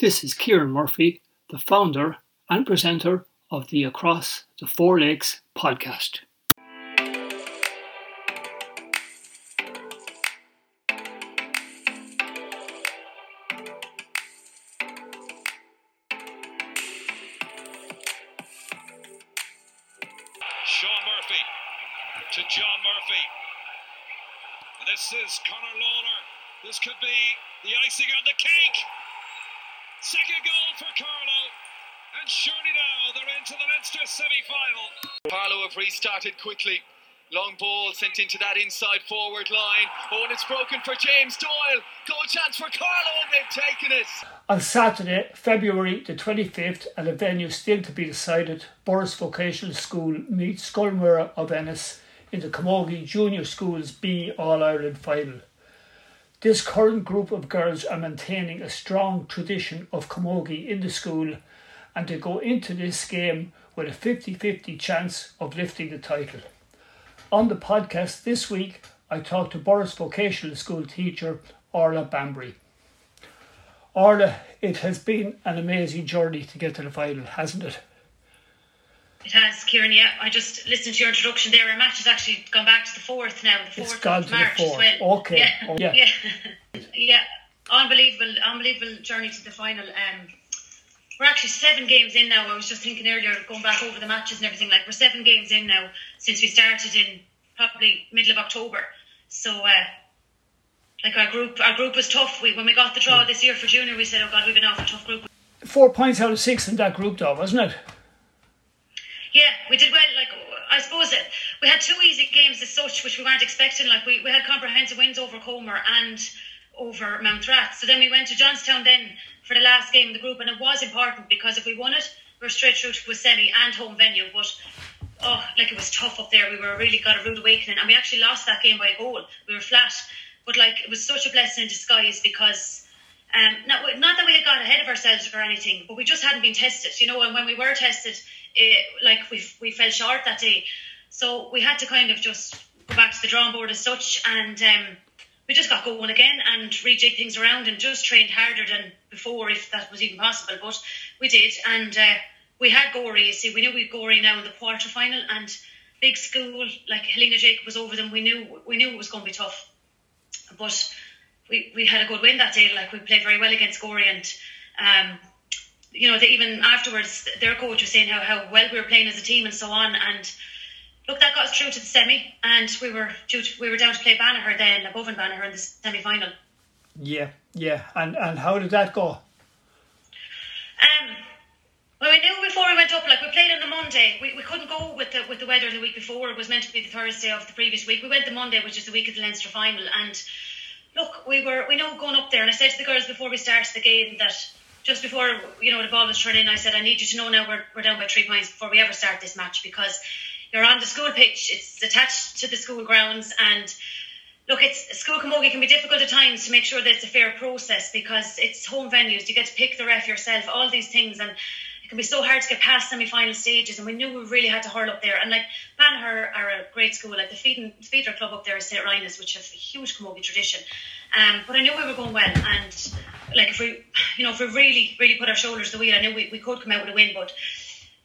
This is Kieran Murphy, the founder and presenter of the Across the Four Lakes podcast. Sean Murphy to John Murphy. This is Conor Lawler. This could be the icing on the cake. Second goal for Carlow. And surely now they're into the Leinster semi final. Carlow have restarted quickly. Long ball sent into that inside forward line. Oh, and it's broken for James Doyle. Goal chance for Carlow, and they've taken it. On Saturday, February the 25th, at a venue still to be decided, Borris Vocational School meets Scoilmhuire of Ennis in the Camogie Junior Schools B All Ireland final. This current group of girls are maintaining a strong tradition of camogie in the school and they go into this game with a 50 50 chance of lifting the title. On the podcast this week, I talked to Borris Vocational School teacher Orla Bambury. Orla, it has been an amazing journey to get to the final, hasn't it? It has, Kieran. Yeah, I just listened to your introduction there. Our match has actually gone back to the fourth now. The fourth It's gone of to the fourth. as well. Okay. Yeah. Oh, yeah. yeah, yeah. Unbelievable, unbelievable journey to the final. Um, we're actually seven games in now. I was just thinking earlier, going back over the matches and everything. Like we're seven games in now since we started in probably middle of October. So, uh, like our group, our group was tough. We when we got the draw this year for junior, we said, "Oh God, we've been off a tough group." Four points out of six in that group, though, wasn't it? Yeah, we did well. Like I suppose it, we had two easy games as such, which we weren't expecting. Like we, we had comprehensive wins over Comer and over Mountrath. So then we went to Johnstown then for the last game of the group, and it was important because if we won it, we were straight through to a semi and home venue. But oh, like it was tough up there. We were really got a rude awakening, and we actually lost that game by a goal. We were flat, but like it was such a blessing in disguise because. Um, not, not that we had got ahead of ourselves or anything, but we just hadn't been tested, you know. And when we were tested, it, like we we fell short that day, so we had to kind of just go back to the drawing board as such, and um, we just got going again and rejig things around and just trained harder than before, if that was even possible. But we did, and uh, we had Gorey, You see, we knew we'd Gorey now in the quarter final, and big school like Helena Jacob was over them. We knew we knew it was going to be tough, but we, we had a good win that day. Like we played very well against Gorey, and um, you know, they, even afterwards, their coach was saying how, how well we were playing as a team and so on. And look, that got us through to the semi, and we were to, we were down to play Banagher then, above in Banagher in the semi final. Yeah, yeah. And and how did that go? Um, well, we knew before we went up, like we played on the Monday. We, we couldn't go with the with the weather the week before. It was meant to be the Thursday of the previous week. We went the Monday, which is the week of the Leinster final. And look, we were we know going up there, and I said to the girls before we started the game that just before you know the ball was thrown in, I said I need you to know now we're we're down by three points before we ever start this match because you're on the school pitch. It's attached to the school grounds and. Look, it's school camogie can be difficult at times to make sure that it's a fair process because it's home venues. You get to pick the ref yourself, all these things, and it can be so hard to get past semi-final stages. And we knew we really had to hurl up there. And like Banagher are a great school, like the feeder, feeder club up there is St Rynagh's, which has a huge camogie tradition. Um, but I knew we were going well, and like if we, you know, if we really, really put our shoulders to the wheel, I knew we, we could come out with a win. But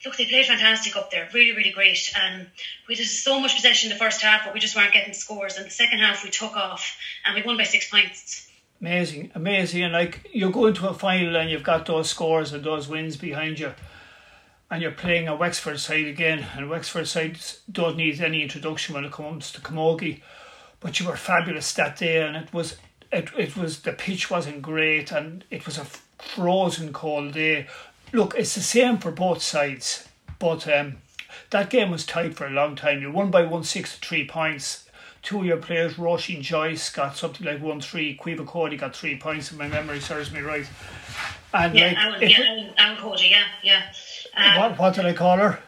look, they played fantastic up there, really, really great. Um, we had so much possession the first half, but we just weren't getting scores. And the second half, we took off, and we won by six points. Amazing, amazing. And like you go into a final and you've got those scores and those wins behind you, and you're playing a Wexford side again. And Wexford side don't need any introduction when it comes to camogie, but you were fabulous that day, and it was it, it was the pitch wasn't great, and it was a frozen cold day. Look, it's the same for both sides, but um, that game was tight for a long time. You won by one six to three points. Two of your players, Roisin Joyce, got something like one three. Quiva Cody got three points, if my memory serves me right. And Yeah, like, Alan, yeah, Alan, Alan Cody, yeah, yeah. Um, what what did I call her?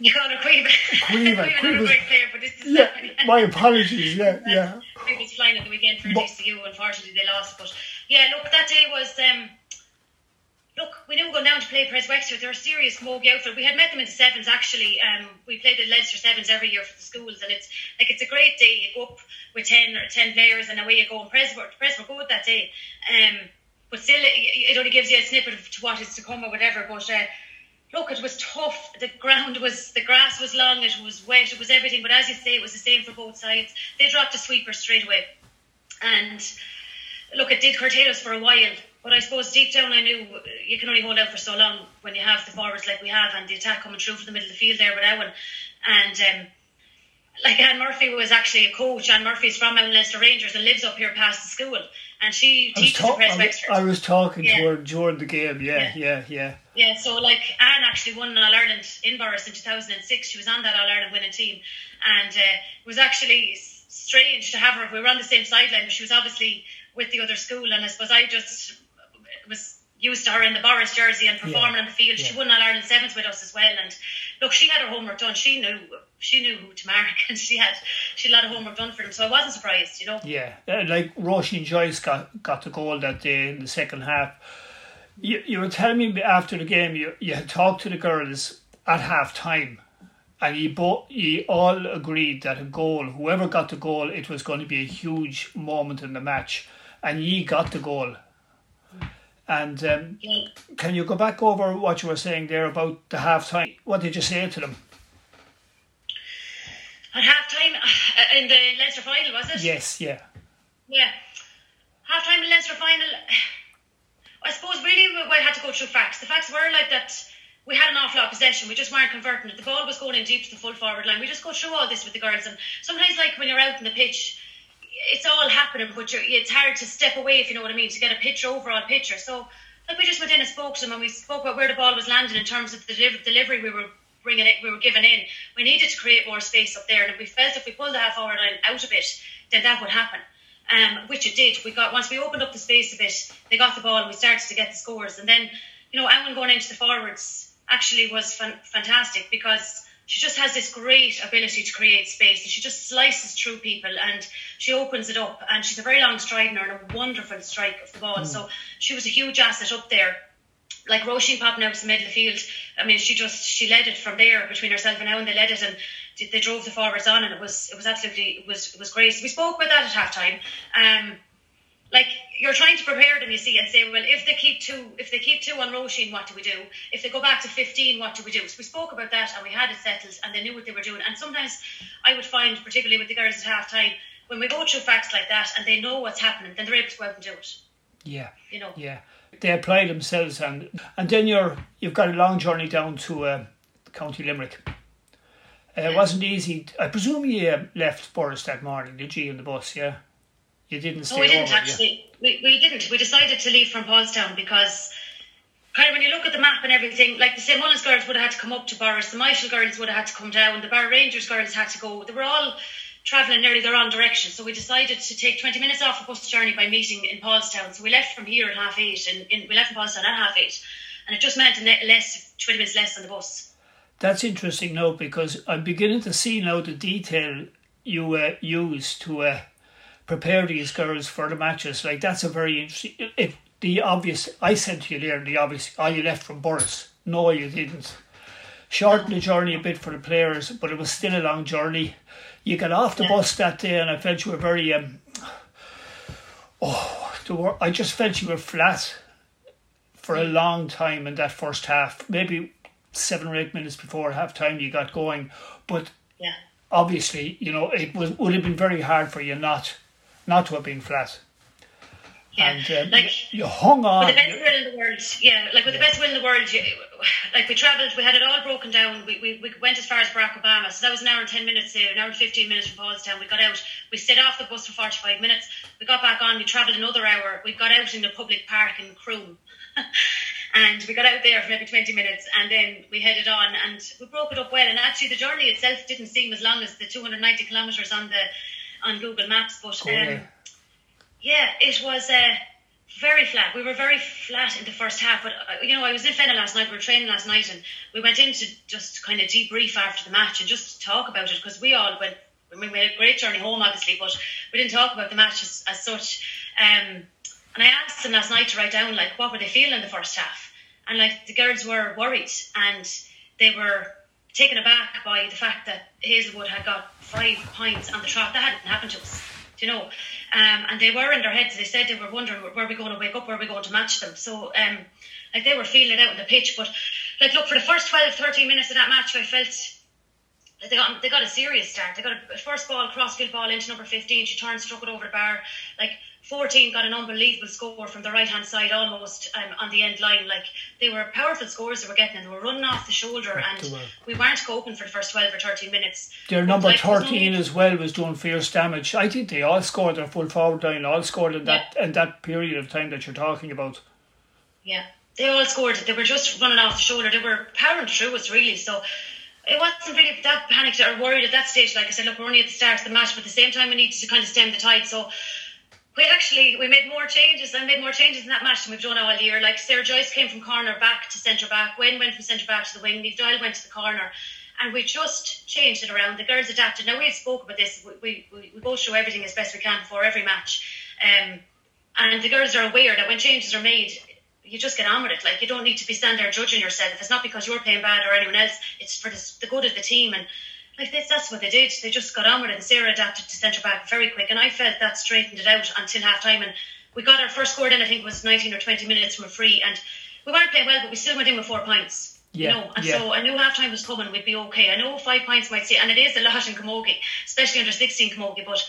You call her Quiva. Quiva, Quiva's Quiva's- a great player, but this is Yeah, my apologies. Yeah, yeah. Quiva's flying at the weekend for But- DCU. Unfortunately, they lost. But yeah, look, that day was. Um, look, we knew going down to play Pres Wexford. They're a serious camogie outfit. We had met them in the sevens actually. Um, we played the Leinster sevens every year for the schools, and it's like it's a great day. You go up with ten or ten players, and away you go. And Pres were Pres were good that day. Um, but still, it, it only gives you a snippet of what is to come or whatever. But uh, look, it was tough. The ground was, the grass was long, it was wet, it was everything. But as you say, it was the same for both sides. They dropped a sweeper straight away, and look, it did curtail us for a while. But I suppose deep down, I knew you can only hold out for so long when you have the forwards like we have and the attack coming through from the middle of the field there with Owen. And um, like Anne Murphy was actually a coach. Anne Murphy's from Mount Leinster Rangers and lives up here past the school. And she I was, teaches at Pres Wexford. I was talking Yeah. to her during the game. Yeah, yeah, yeah. Yeah, so like Anne actually won an All Ireland in Borris in 2006. She was on that All Ireland winning team, and uh, it was actually strange to have her. We were on the same sideline, but she was obviously with the other school, and I suppose I just was used to her in the Borris jersey and performing Yeah, on the field. She yeah. won All Ireland sevens with us as well, and look, she had her homework done. She knew she knew who to mark, and she had she had a lot of homework done for them. So I wasn't surprised, you know. Yeah, uh, like Roisin Joyce got got the goal that day in the second half. You, you were telling me after the game you, you had talked to the girls at half time and you both you all agreed that a goal, whoever got the goal, it was going to be a huge moment in the match, and ye got the goal. And um, can you go back over what you were saying there about the half time? What did you say to them? At half time in the Leinster final, was it? Yes, yeah, Yeah. Half time in Leinster final, I suppose really we, we had to go through facts. The facts were like that we had an awful lot of possession. We just weren't converting it. The ball was going in deep to the full forward line. We just go through all this with the girls. And sometimes, like when you're out in the pitch, it's all happening, but it's hard to step away, if you know what I mean, to get a picture, overall picture. So, like, we just went in and spoke to them and we spoke about where the ball was landing in terms of the deliv- delivery we were bringing it, we were giving in. We needed to create more space up there, and we felt if we pulled the half forward line out a bit, then that would happen. Um, which it did. We got once we opened up the space a bit, they got the ball and we started to get the scores. And then, you know, Owen going into the forwards actually was fan- fantastic because she just has this great ability to create space. And she just slices through people and she opens it up. And she's a very long strider and a wonderful strike of the ball. So she was a huge asset up there like Roisin popping out to the middle of the field. I mean, she just she led it from there between herself and Owen. They led it and they- drove the forwards on, and it was it was absolutely it was it was great. We spoke about that at half time. Um, like you're trying to prepare them, you see, and say, well, if they keep two, if they keep two on Roisin, what do we do? If they go back to fifteen, what do we do? So we spoke about that, and we had it settled, and they knew what they were doing. And sometimes I would find, particularly with the girls at half time, when we go through facts like that, and they know what's happening, then they're able to go out and do it. yeah. You know. Yeah, they apply themselves, and and then you're you've got a long journey down to uh, County Limerick. Uh, it wasn't easy. I presume you uh, left Borris that morning, did you, in the bus? Yeah, you didn't stay No, we didn't over, yeah. actually. We, we didn't. We decided to leave from Paulstown because kind of when you look at the map and everything, like the St. Mullins girls would have had to come up to Borris, the Myshall girls would have had to come down, the Barrow Rangers girls had to go. They were all travelling nearly their own direction. So we decided to take 20 minutes off the bus journey by meeting in Paulstown. So we left from here at half eight, and in, we left from Paulstown at half eight. And it just meant less, 20 minutes less on the bus. That's interesting now because I'm beginning to see now the detail you uh, use to uh, prepare these girls for the matches. Like that's a very interesting. It, the obvious. I said to you there, the obvious. Oh, you left from Borris. No, you didn't. Shorten the journey a bit for the players, but it was still a long journey. You got off the bus that day, and I felt you were very. Um, oh, the wor- I just felt you were flat for a long time in that first half. Maybe seven or eight minutes before half time you got going. But Yeah. obviously, you know, it was would have been very hard for you not not to have been flat. Yeah. And um, like, you, hung on. With the best will in the world, yeah, like with the best will in the world, you, like we travelled, we had it all broken down. We, we, we went as far as Barack Obama, so that was an hour and 10 minutes, uh, an hour and 15 minutes from Paulstown. We got out, we stayed off the bus for 45 minutes, we got back on, we travelled another hour, we got out in the public park in Croom. and we got out there for maybe 20 minutes and then we headed on and we broke it up well. And actually, the journey itself didn't seem as long as the 290 kilometres on the on Google Maps, but Oh, um, yeah. yeah, it was uh, very flat. We were very flat in the first half, but uh, you know, I was in Fenagh last night. We were training last night, and we went in to just kind of debrief after the match and just talk about it because we all went. I mean, we had a great journey home, obviously, but we didn't talk about the match as, as such. Um, and I asked them last night to write down like what were they feeling in the first half, and like the girls were worried and they were taken aback by the fact that Hazelwood had got five points on the trot. That hadn't happened to us. do you know. Um, and they were in their heads. They said they were wondering where we going to wake up, where we going to match them. So um, like they were feeling it out on the pitch. But like look for the first 12, 13 minutes of that match, I felt they got they got a serious start. They got a first ball, crossfield ball into number 15. She turned, struck it over the bar. Like 14 got an unbelievable score from the right hand side almost um, on the end line. Like they were powerful scores they were getting and they were running off the shoulder and we weren't coping for the first 12 or 13 minutes. Their number like, 13 as well was doing fierce damage. I think they all scored their full forward line, all scored in that yeah. in that period of time that you're talking about. Yeah, they all scored. They were just running off the shoulder. They were powering through us really. So it wasn't really that panicked or worried at that stage. Like I said, look, we're only at the start of the match, but at the same time, we needed to kind of stem the tide. So we actually we made more changes. I made more changes in that match than we've done all year. Like Sarah Joyce came from corner back to centre back. Wayne went from centre back to the wing. Niamh Doyle went to the corner. And we just changed it around. The girls adapted. Now we've spoke about this. We, we, we go through everything as best we can before every match. Um, and the girls are aware that when changes are made, you just get on with it. Like you don't need to be standing there judging yourself. It's not because you're playing bad or anyone else. It's for the, the good of the team. And like this, that's what they did. They just got on with it. And Sarah adapted to centre back very quick, and I felt that straightened it out until half time. And we got our first score in. I think it was 19 or 20 minutes from a free, and we weren't playing well, but we still went in with four points. Yeah, you know, and yeah. so I knew half time was coming. We'd be okay. I know five points might say, and it is a lot in Camogie, especially under 16 Camogie, but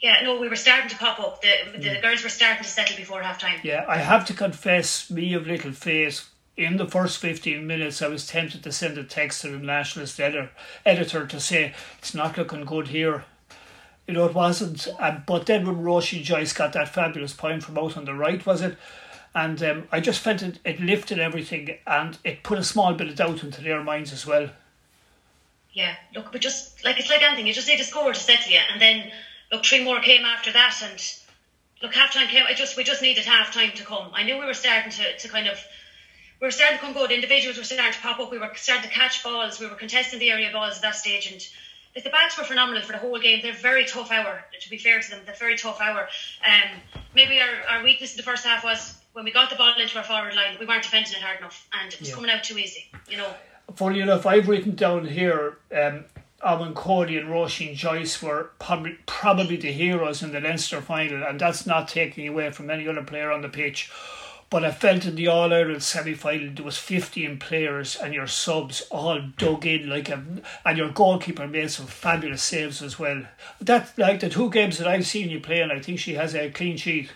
yeah, no, we were starting to pop up. The, the, the girls were starting to settle before half time. Yeah, I have to confess, me of little faith, in the first 15 minutes, I was tempted to send a text to the nationalist editor, editor to say, it's not looking good here. You know, it wasn't. Um, but then when Roisin Joyce got that fabulous point from out on the right, was it? And um, I just felt it, it lifted everything and it put a small bit of doubt into their minds as well. Yeah, look, but just like it's like anything, you just need to score to settle you. And then look, three more came after that, and look, half time came. I just we just needed half time to come. I knew we were starting to, to kind of we were starting to come good. Individuals were starting to pop up. We were starting to catch balls. We were contesting the area balls at that stage, and like, the backs were phenomenal for the whole game. They're very tough hour. To be fair to them, they're very tough hour. Um, maybe our, our weakness in the first half was when we got the ball into our forward line, we weren't defending it hard enough, and it was yeah. coming out too easy. You know. Funny enough, I've written down here. Um, Owen Cody and Roisin Joyce were probably, probably the heroes in the Leinster final, and that's not taking away from any other player on the pitch. But I felt in the All Ireland semi final there was 15 players and your subs all dug in like a, and your goalkeeper made some fabulous saves as well. That like the two games that I've seen you play, and I think she has a clean sheet.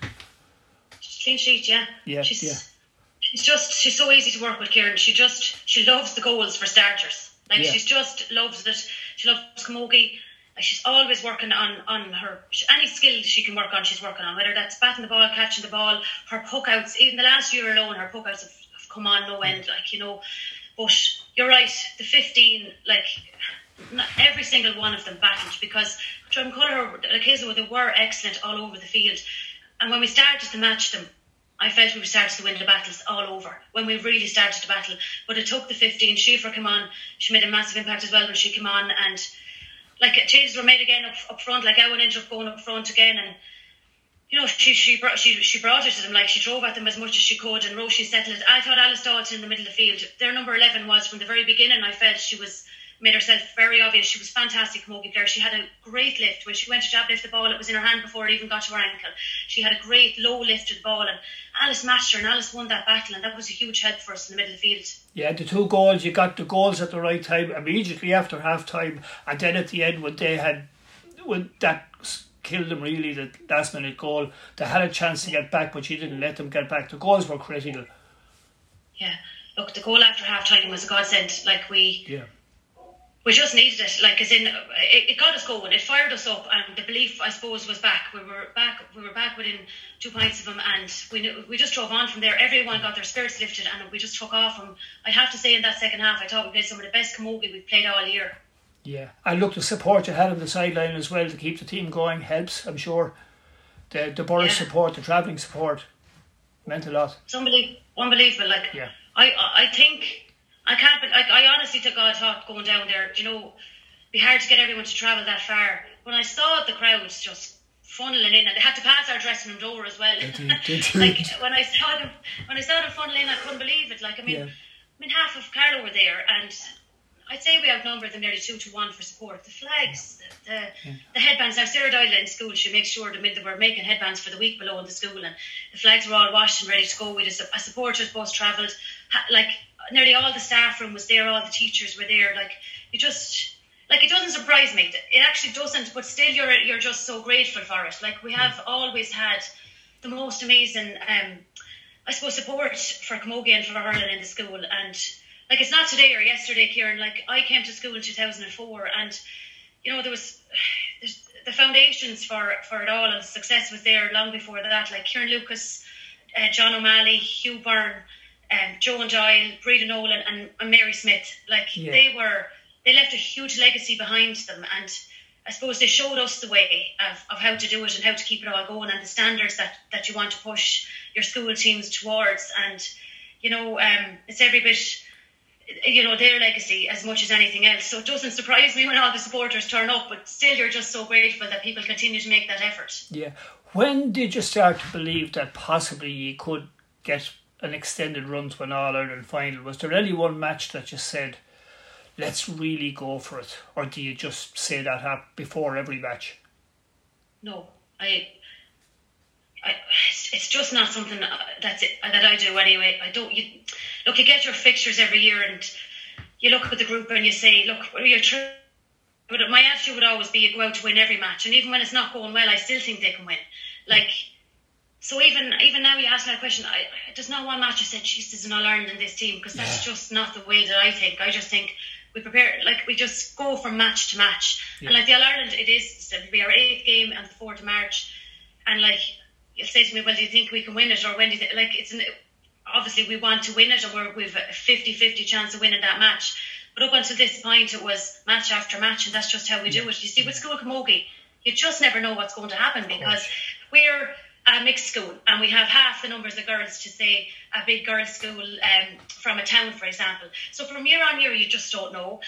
Clean sheet, yeah. Yeah, she's, yeah. She's just she's so easy to work with, Kieran. She just she loves the goals for starters. Like yeah. she's just loves that. She loves camogie. She's always working on on her any skill she can work on. She's working on whether that's batting the ball, catching the ball, her puck outs. Even the last year alone, her puck outs have, have come on no end. Like you know, but you're right. The fifteen, like every single one of them battled because John Dromcollogher, like Hazelwood, they were excellent all over the field. And when we started to match them, I felt we were started to win the battles all over when we really started to battle. But it took the 15. Schieffer came on. She made a massive impact as well when she came on. And like changes were made again up, up front. Like Owen ended up going up front again. And, you know, she she brought, she, she brought it to them. Like she drove at them as much as she could. And Roisin settled it. I thought Alice Dalton in the middle of the field. Their number 11 was from the very beginning. I felt she was made herself very obvious. She was fantastic camogie player. She had a great lift. When she went to jab lift the ball, it was in her hand before it even got to her ankle. She had a great low lift to the ball and Alice matched her and Alice won that battle and that was a huge help for us in the middle of the field. Yeah, the two goals, you got the goals at the right time immediately after half time and then at the end when they had when that killed them really the last minute goal, they had a chance to get back but she didn't let them get back. The goals were critical. Yeah. Look, the goal after half time was a godsend. Like we yeah we just needed it. Like, as in, it, it, got us going. It fired us up, and the belief, I suppose, was back. We were back. We were back within two points of them, and we knew, we just drove on from there. Everyone got their spirits lifted, and we just took off. And I have to say, in that second half, I thought we played some of the best camogie we've played all year. Yeah, I look the support you had on the sideline as well to keep the team going helps. I'm sure the the Borris yeah. support, the travelling support, meant a lot. It's unbelievable. Unbelievable. Like, yeah. I I think I can't. Like, I honestly to God thought going down there, you know, be hard to get everyone to travel that far. When I saw the crowds just funneling in, and they had to pass our dressing room door as well. like when I saw them, when I saw them funneling I couldn't believe it. Like I mean, yeah. I mean, half of Carlow were there, and I'd say we outnumbered them nearly two to one for support. The flags, the the, yeah. the headbands. Now Sarah Doyle in school, she makes sure that they were making headbands for the week below in the school, and the flags were all washed and ready to go. We just a supporters bus travelled, like nearly all the staff room was there, all the teachers were there. Like you just like it doesn't surprise me. It actually doesn't, but still you're you're just so grateful for it. Like we have always had the most amazing, um, I suppose, support for Camogie and for hurling in the school and like it's not today or yesterday, Kieran. Like I came to school in 2004, and you know there was the foundations for for it all, and success was there long before that. Like Kieran Lucas, uh, John O'Malley, Hugh Byrne, um, Joan Doyle, Breda Nolan, and, and Mary Smith. Like yeah. they were, they left a huge legacy behind them, and I suppose they showed us the way of, of how to do it and how to keep it all going, and the standards that that you want to push your school teams towards. And you know, um, it's every bit you know their legacy as much as anything else. So it doesn't surprise me when all the supporters turn up, but still you're just so grateful that people continue to make that effort. Yeah. When did you start to believe that possibly you could get an extended run to an All Ireland final? Was there any one match that you said, "Let's really go for it," or do you just say that up before every match? No, I I, it's just not something that's it, that I do anyway. I don't. You look, you get your fixtures every year, and you look at the group and you say, look, you're true. But my attitude would always be, you go out to win every match, and even when it's not going well, I still think they can win. Like, so even even now, you ask me that question. I, there's not one match I said, "Jeez, there's an All Ireland in this team," because that's yeah. just not the way that I think. I just think we prepare like we just go from match to match, yeah. and like the All Ireland, it is it'll be our eighth game on the fourth of March, and like you say to me, well, do you think we can win it? Or when do you think, like, it's an, obviously we want to win it we're, we've a 50 50 chance of winning that match. But up until this point, it was match after match, and that's just how we do it. You see, with School Camogie, you just never know what's going to happen because we're a mixed school and we have half the numbers of girls to say a big girls' school um, from a town, for example. So from year on year, you just don't know.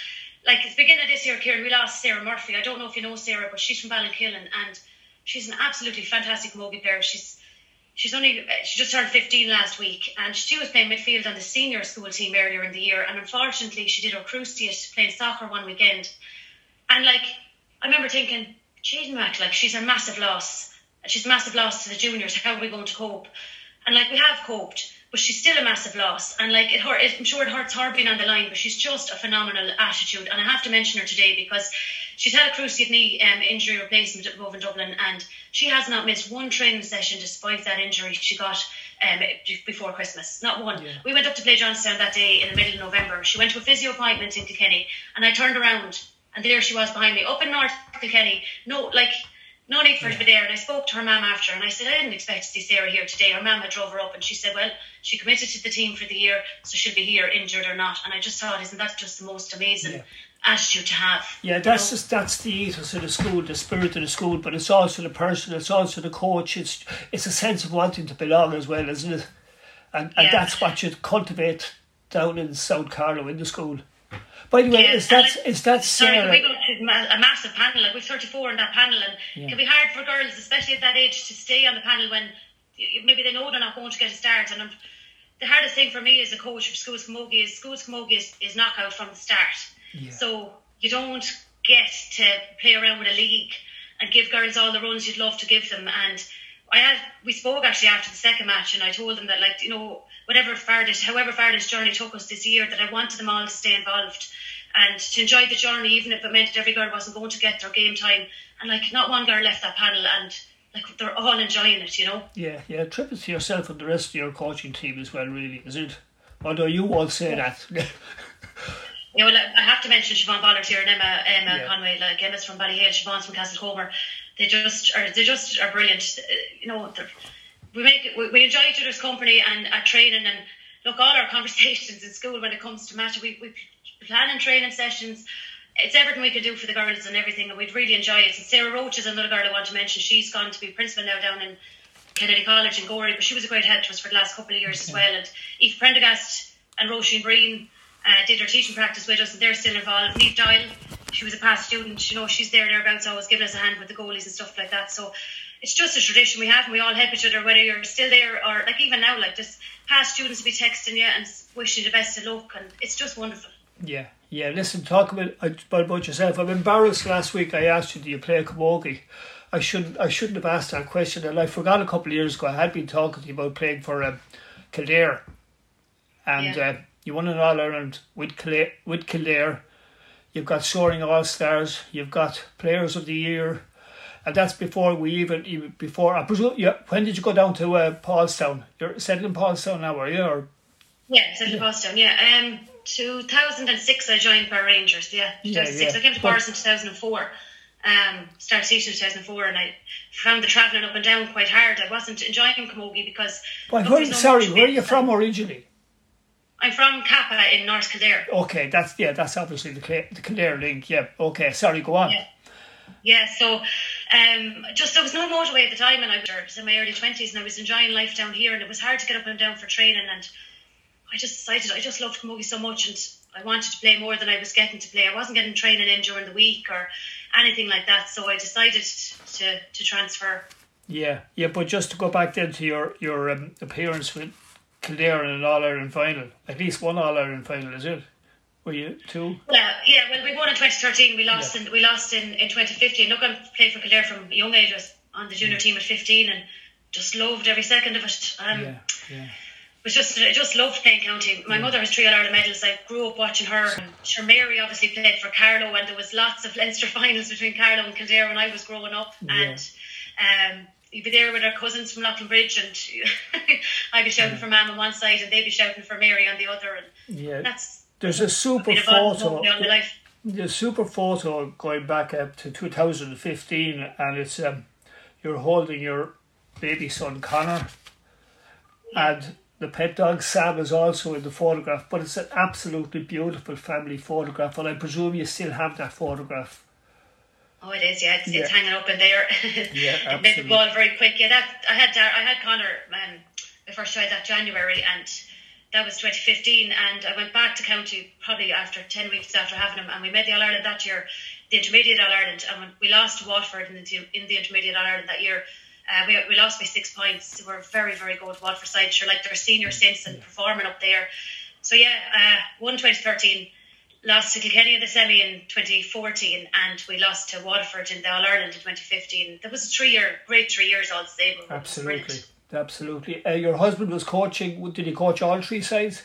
Like at the beginning of this year, Kieran, we lost Sarah Murphy. I don't know if you know Sarah, but she's from Ballinkillen and she's an absolutely fantastic camogie player. She's she's only she just turned 15 last week and she was playing midfield on the senior school team earlier in the year and unfortunately she did her cruciate playing soccer one weekend and like I remember thinking Jaden Mac like she's a massive loss she's a massive loss to the juniors how are we going to cope and like we have coped but she's still a massive loss and like it hurt I'm sure it hurts her being on the line but she's just a phenomenal attitude and I have to mention her today because She's had a cruciate knee um, injury replacement at in Dublin, and she has not missed one training session despite that injury she got um, before Christmas. Not one. Yeah. We went up to play Johnstown that day in the middle of November. She went to a physio appointment in Kilkenny, and I turned around, and there she was behind me, up in North Kilkenny. No, like no need for to be there. And I spoke to her mum after, and I said, I didn't expect to see Sarah here today. Her mum had drove her up, and she said, Well, she committed to the team for the year, so she'll be here, injured or not. And I just thought, isn't that just the most amazing yeah. attitude to have? Yeah, that's just, that's the ethos of the school, the spirit of the school, but it's also the person, it's also the coach. It's it's a sense of wanting to belong as well, isn't it? And and yeah. that's what you cultivate down in South Carlow in the school. By the way, yeah, is that like, is that Sarah? Sorry, we go to a massive panel. Like we're thirty four in that panel, and yeah. it can be hard for girls, especially at that age, to stay on the panel when maybe they know they're not going to get a start. And I'm, the hardest thing for me as a coach for Schools Camogie is Schools Camogie is, is knockout from the start. Yeah. So you don't get to play around with a league and give girls all the runs you'd love to give them. And I had we spoke actually after the second match, and I told them that like you know whatever far this, however far this journey took us this year, that I wanted them all to stay involved and to enjoy the journey, even if it meant that every girl wasn't going to get their game time. And like not one girl left that panel, and like they're all enjoying it, you know. Yeah, yeah. Tribute to yourself and the rest of your coaching team as well, really, is it? Although you all say that. Yeah, well, I have to mention Siobhan Bollard here and Emma Emma yeah. Conway. Like Emma's from Ballyhale, Siobhan's from Castlecomer. They just are they just are brilliant. You know, we make we, we enjoy each other's company and at training and look all our conversations in school when it comes to match. We we plan and training sessions. It's everything we can do for the girls and everything, and we'd really enjoy it. And Sarah Roach is another girl I want to mention. She's gone to be principal now down in Kennedy College in Gorey, but she was a great help to us for the last couple of years okay. as well. And Eve Prendergast and Roisin Breen uh, did her teaching practice with us, and they're still involved. Neve Doyle, she was a past student, you know, she's there thereabouts, always giving us a hand with the goalies and stuff like that. So it's just a tradition we have, and we all help each other, whether you're still there or like even now, like just past students will be texting you and wishing you the best of luck, and it's just wonderful. Yeah, Yeah, listen, talk about, about, about yourself. I'm embarrassed last week I asked you, do you play Camogie? I shouldn't I shouldn't have asked that question and I forgot a couple of years ago I had been talking to you about playing for um, Kildare and Yeah. uh, you won an All Ireland with Kildare, with Kildare. You've got soaring All Stars. You've got Players of the Year, and that's before we even, before I presume. Yeah, when did you go down to uh, Paulstown? You're settled in Paulstown now, are you? Or Yeah, Central Boston. Yeah, um, 2006 I joined Barrow Rangers. Yeah, Yeah, 2006. yeah. I came to Bars in 2004. Um, started teaching in 2004, and I found the travelling up and down quite hard. I wasn't enjoying Camogie because. Why, where, no sorry, where are you from originally? I'm from Kappa in North Kildare. Okay, that's yeah, that's obviously the the Kildare link. Yeah. Okay, sorry, go on. Yeah. Yeah, so um, just there was no motorway at the time, and I was in my early twenties, and I was enjoying life down here, and it was hard to get up and down for training, and I just decided I just loved Camogie so much, and I wanted to play more than I was getting to play. I wasn't getting training in during the week or anything like that, so I decided to to transfer. Yeah, yeah, but just to go back then to your your um, appearance with Kildare in an All Ireland final, at least one All Ireland final, is it? Were you two? Yeah, yeah. Well, we won in 2013. We lost in we lost in, in 2015. Look, I played for Kildare from a young age. I was on the junior team at 15, and just loved every second of it. Um, Yeah, yeah. was just I just loved playing county. My mother has three All Ireland medals. I grew up watching her. And sure, Mary obviously played for Carlow, and there was lots of Leinster finals between Carlow and Kildare when I was growing up. And um, you'd be there with our cousins from Leighlinbridge, and I'd be shouting for Mam on one side, and they'd be shouting for Mary on the other. And Yeah. that's There's a super photo. The super photo going back up to 2015, and it's um, you're holding your baby son Connor, and the pet dog Sam is also in the photograph. But it's an absolutely beautiful family photograph, and I presume you still have that photograph. Oh, it is. Yeah, it's, Yeah. it's hanging up in there. Yeah, it made the ball very quick. Yeah, that I had Dar- I had Connor um, my first child that January, and that was 2015. And I went back to county probably after 10 weeks after having him, and we made the All Ireland that year, the Intermediate All Ireland, and when we lost to Waterford in the in the Intermediate All Ireland that year. Uh, we, we lost by six points. They were very, very good Waterford side. Sure, like they're senior since and performing up there. So yeah, uh, won 2013 lost to Kilkenny in the semi in 2014 and we lost to Waterford in the All Ireland in 2015. That was a three year, great three years all stable. Absolutely, absolutely. Uh, your husband was coaching. Did he coach all three sides?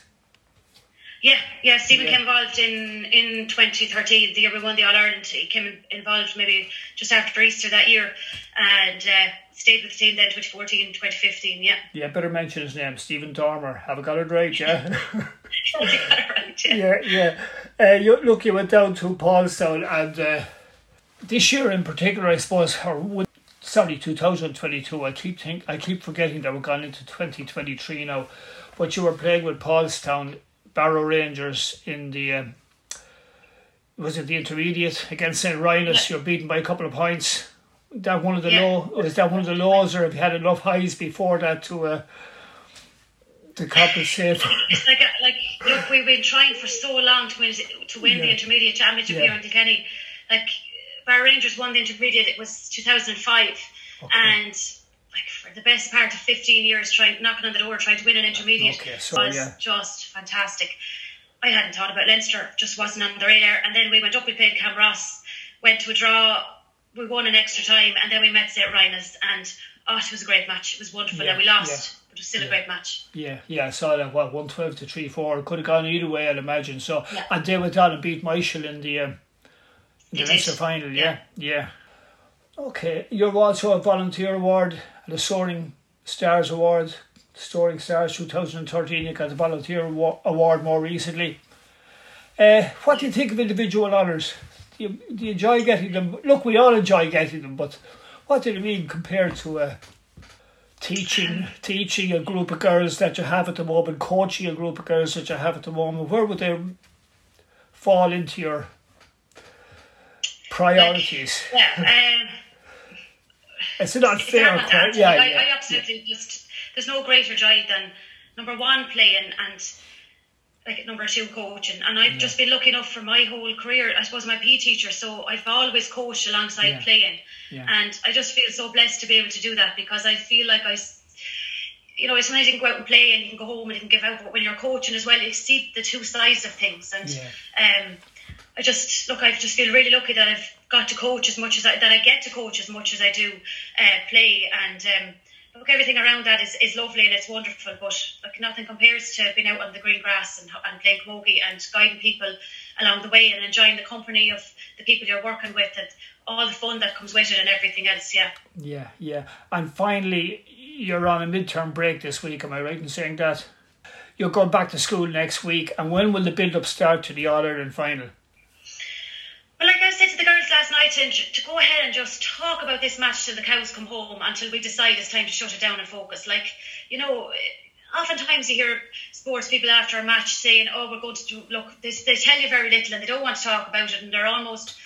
Yeah, yeah. Stephen Yeah. came involved in, in 2013, the year we won the All Ireland. He came involved maybe just after Easter that year and uh, stayed with the team then 2014, 2015. Yeah. Yeah, better mention his name, Stephen Dormer. Have I got it right? Yeah. right, yeah. yeah, yeah. Uh, you, look, you went down to Paulstown, and uh, this year in particular, I suppose, or sorry, 2022. I keep think I keep forgetting that we're gone into 2023 now. But you were playing with Paulstown Barrow Rangers in the. Um, was it the intermediate against St. Rynagh's? You're beaten by a couple of points. That one of the Yeah. low was that one of the lows, or have you had enough highs before that to uh, to compensate? It's like, a, like look, we've been trying for so long to win to win the intermediate championship Yeah. here in Kilkenny. Like Barrow Rangers won the intermediate. It was 2005, and like for the best part of 15 years, trying knocking on the door, trying to win an intermediate Okay, so, was yeah. just fantastic. I hadn't thought about Leinster, just wasn't on the radar. And then we went up, we played Camross, went to a draw, we won in extra time, and then we met St. Rhinus, and oh, it was a great match. It was wonderful. Yeah, and we lost, yeah. but it was still Yeah. a great match. Yeah, yeah, I saw that. What one twelve to three four It could have gone either way. I'd imagine. So, Yeah. and they went on and beat Myshall in the um, in the. Leinster final. Yeah, yeah. Okay, you're also a volunteer award and a Soaring Stars award, Soaring Stars 2013. You got the volunteer award more recently. Uh, what do you think of individual honours? Do you, do you enjoy getting them? Look, we all enjoy getting them, but what do they mean compared to uh, teaching teaching a group of girls that you have at the moment, coaching a group of girls that you have at the moment? Where would they fall into your priorities? Yeah. Um, It's an unfair hard not to question. Yeah, I, yeah. I absolutely just there's no greater joy than number one playing and like number two coaching. And I've just been lucky enough for my whole career. I suppose my PE teacher, so I've always coached alongside Yeah. playing, Yeah. and I just feel so blessed to be able to do that because I feel like I, You know, sometimes you can go out and play and you can go home and you can give out, but when you're coaching as well, you see the two sides of things. And Yeah. um, I just look. I just feel really lucky that I've got to coach as much as I, that I get to coach as much as I do uh, play, and um, look, everything around that is, is lovely and it's wonderful. But like nothing compares to being out on the green grass and, and playing camogie and guiding people along the way and enjoying the company of the people you're working with and all the fun that comes with it and everything else. Yeah. Yeah, yeah. And finally, you're on a midterm break this week. Am I right in saying that? You're going back to school next week, and when will the build up start to the All Ireland final? Well, like I said to the to go ahead and just talk about this match till the cows come home until we decide it's time to shut it down and focus. Like, you know, oftentimes you hear sports people after a match saying, "Oh, we're going to do, look." They, they tell you very little, and they don't want to talk about it, and they're almost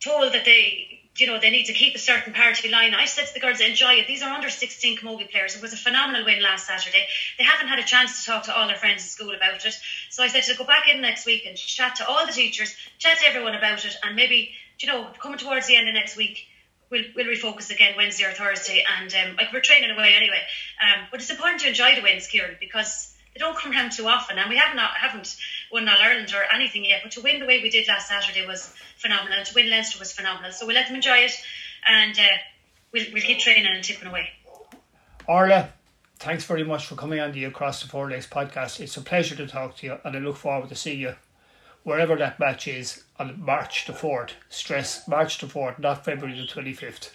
told that they you know, they need to keep a certain parity line. I said to the girls, enjoy it. These are under 16 camogie players. It was a phenomenal win last Saturday. They haven't had a chance to talk to all their friends at school about it. So I said to go back in next week and chat to all the teachers, chat to everyone about it, and maybe, you know, coming towards the end of next week, we'll, we'll refocus again Wednesday or Thursday. And um, like we're training away anyway. Um, but it's important to enjoy the wins, Kieran, because they don't come around too often, and we haven't haven't won All Ireland or anything yet. But to win the way we did last Saturday was phenomenal, and to win Leinster was phenomenal. So we'll let them enjoy it, and uh, we'll we'll keep training and tipping away. Orla, thanks very much for coming on the Across the Four Legs podcast. It's a pleasure to talk to you, and I look forward to seeing you wherever that match is on March the fourth. Stress March the fourth, not February the twenty fifth.